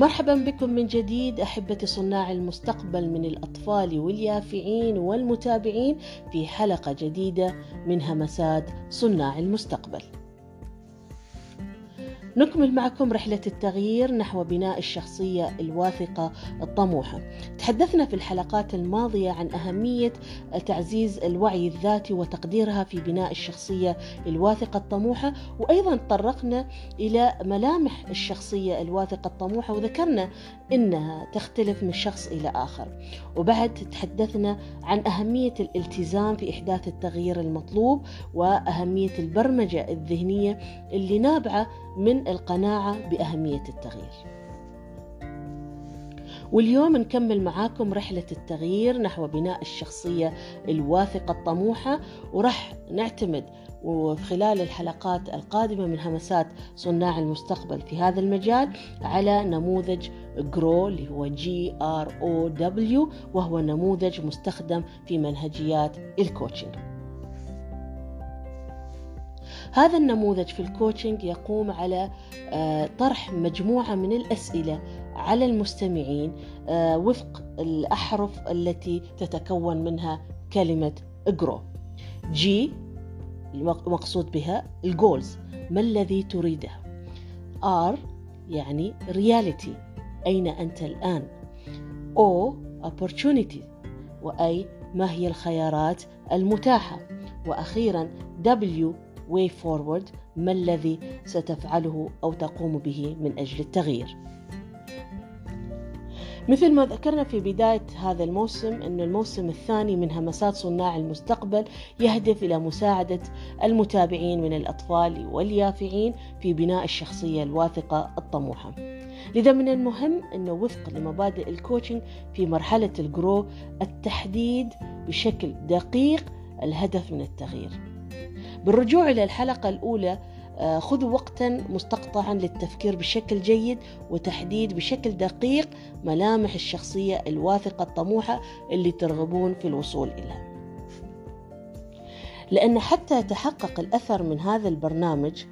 مرحبا بكم من جديد أحبتي صناع المستقبل من الأطفال واليافعين والمتابعين في حلقة جديدة من همسات صناع المستقبل. نكمل معكم رحلة التغيير نحو بناء الشخصية الواثقة الطموحة. تحدثنا في الحلقات الماضية عن أهمية تعزيز الوعي الذاتي وتقديرها في بناء الشخصية الواثقة الطموحة، وأيضا تطرقنا إلى ملامح الشخصية الواثقة الطموحة وذكرنا إنها تختلف من شخص إلى آخر. وبعد تحدثنا عن أهمية الالتزام في إحداث التغيير المطلوب وأهمية البرمجة الذهنية اللي نابعة من القناعة بأهمية التغيير. واليوم نكمل معاكم رحلة التغيير نحو بناء الشخصية الواثقة الطموحة وراح نعتمد وخلال الحلقات القادمة من همسات صناع المستقبل في هذا المجال على نموذج GROW اللي هو جي ار أو دبليو وهو نموذج مستخدم في منهجيات ال coaching. هذا النموذج في ال coaching يقوم على طرح مجموعة من الأسئلة على المستمعين وفق الأحرف التي تتكون منها كلمة جرو جي المقصود بها ال goals ما الذي تريده؟ R يعني reality أين أنت الآن؟ O opportunity. وأي؟ ما هي الخيارات المتاحة؟ وأخيرا W way forward ما الذي ستفعله أو تقوم به من أجل التغيير. مثل ما ذكرنا في بداية هذا الموسم أن الموسم الثاني من همسات صناع المستقبل يهدف إلى مساعدة المتابعين من الأطفال واليافعين في بناء الشخصية الواثقة الطموحة. لذا من المهم أنه وفق لمبادئ ال coaching في مرحلة ال GROW التحديد بشكل دقيق الهدف من التغيير. بالرجوع إلى الحلقة الأولى خذوا وقتا مستقطعا للتفكير بشكل جيد وتحديد بشكل دقيق ملامح الشخصية الواثقة الطموحة اللي ترغبون في الوصول إليها. لأن حتى يتحقق الأثر من هذا البرنامج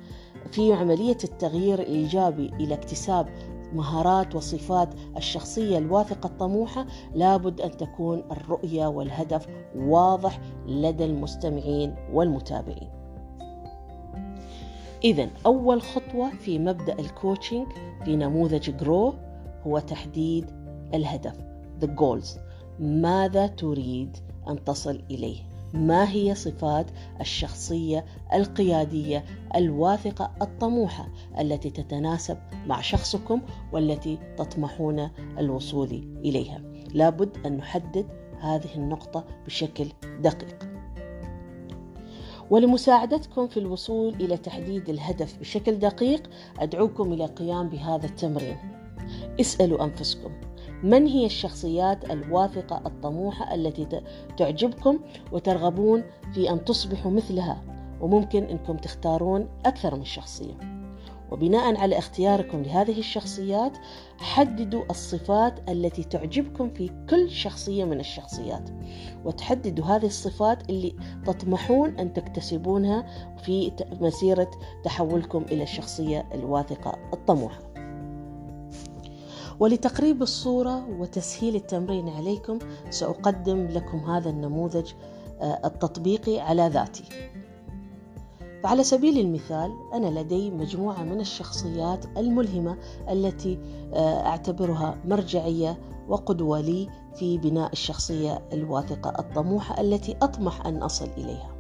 في عملية التغيير الإيجابي إلى اكتساب مهارات وصفات الشخصية الواثقة الطموحة لابد أن تكون الرؤية والهدف واضح لدى المستمعين والمتابعين. إذا أول خطوة في مبدأ ال coaching في نموذج GROW هو تحديد الهدف the goals. ماذا تريد أن تصل إليه؟ ما هي صفات الشخصية القيادية الواثقة الطموحة التي تتناسب مع شخصكم والتي تطمحون الوصول إليها؟ لابد أن نحدد هذه النقطة بشكل دقيق. ولمساعدتكم في الوصول إلى تحديد الهدف بشكل دقيق أدعوكم إلى القيام بهذا التمرين. اسألوا أنفسكم من هي الشخصيات الواثقة الطموحة التي تعجبكم وترغبون في أن تصبحوا مثلها؟ وممكن أنكم تختارون أكثر من شخصية. وبناء على اختياركم لهذه الشخصيات حددوا الصفات التي تعجبكم في كل شخصية من الشخصيات. وتحددوا هذه الصفات اللي تطمحون أن تكتسبونها في مسيرة تحولكم إلى الشخصية الواثقة الطموحة. ولتقريب الصورة وتسهيل التمرين عليكم سأقدم لكم هذا النموذج التطبيقي على ذاتي. فعلى سبيل المثال أنا لدي مجموعة من الشخصيات الملهمة التي أعتبرها مرجعية وقدوة لي في بناء الشخصية الواثقة الطموحة التي أطمح أن أصل إليها.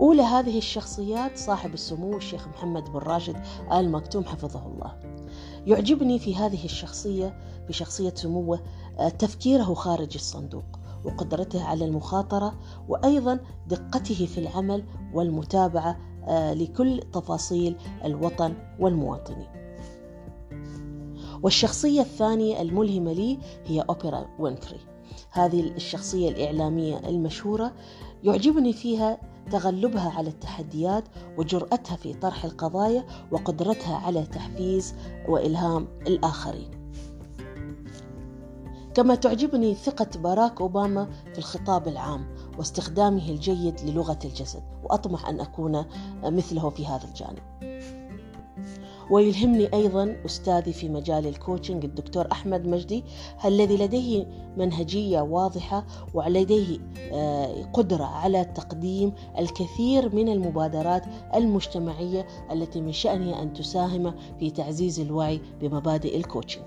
أولى هذه الشخصيات صاحب السمو الشيخ محمد بن راشد آل مكتوم حفظه الله. يعجبني في هذه الشخصية في شخصية سموه تفكيره خارج الصندوق. وقدرته على المخاطرة وأيضا دقته في العمل والمتابعة لكل تفاصيل الوطن والمواطنين. والشخصية الثانية الملهمة لي هي أوبرا وينفري. هذه الشخصية الإعلامية المشهورة يعجبني فيها تغلبها على التحديات وجرأتها في طرح القضايا وقدرتها على تحفيز وإلهام الآخرين. كما تعجبني ثقة باراك أوباما في الخطاب العام واستخدامه الجيد للغة الجسد وأطمح أن أكون مثله في هذا الجانب. ويلهمني أيضا أستاذي في مجال ال coaching الدكتور أحمد مجدي الذي لديه منهجية واضحة ولديه آه، قدرة على تقديم الكثير من المبادرات المجتمعية التي من شأنها أن تساهم في تعزيز الوعي بمبادئ ال coaching.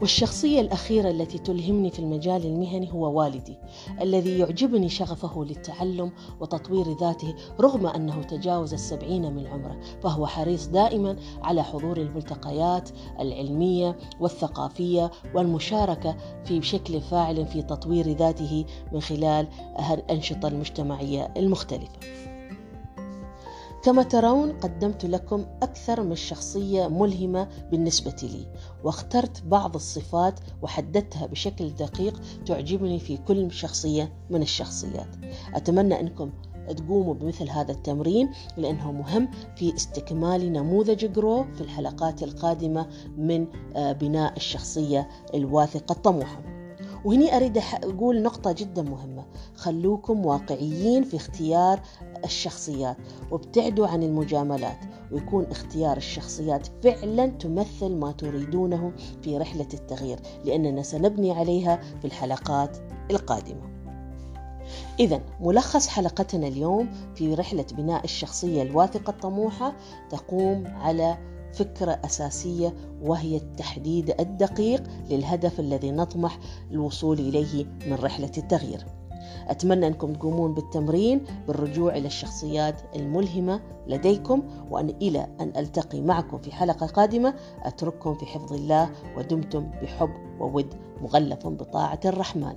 والشخصية الأخيرة التي تلهمني في المجال المهني هو والدي الذي يعجبني شغفه للتعلم وتطوير ذاته رغم أنه تجاوز السبعين من عمره فهو حريص دائما على حضور الملتقيات العلمية والثقافية والمشاركة في بشكل فاعل في تطوير ذاته من خلال الأنشطة المجتمعية المختلفة. كما ترون قدمت لكم أكثر من شخصية ملهمة بالنسبة لي واخترت بعض الصفات وحددتها بشكل دقيق تعجبني في كل شخصية من الشخصيات. أتمنى أنكم تقوموا بمثل هذا التمرين لأنه مهم في استكمال نموذج جرو في الحلقات القادمة من آه، بناء الشخصية الواثقة الطموحة وهني أريد أقول نقطة جدا مهمة. خلوكم واقعيين في اختيار الشخصيات وابتعدوا عن المجاملات ويكون اختيار الشخصيات فعلا تمثل ما تريدونه في رحلة التغيير لأننا سنبني عليها في الحلقات القادمة إذا ملخص حلقتنا اليوم في رحلة بناء الشخصية الواثقة الطموحة تقوم على فكرة أساسية وهي التحديد الدقيق للهدف الذي نطمح الوصول إليه من رحلة التغيير. أتمنى أنكم تقومون بالتمرين بالرجوع إلى الشخصيات الملهمة لديكم وأن إلى أن ألتقي معكم في حلقة قادمة أترككم في حفظ الله ودمتم بحب وود مغلف بطاعة الرحمن.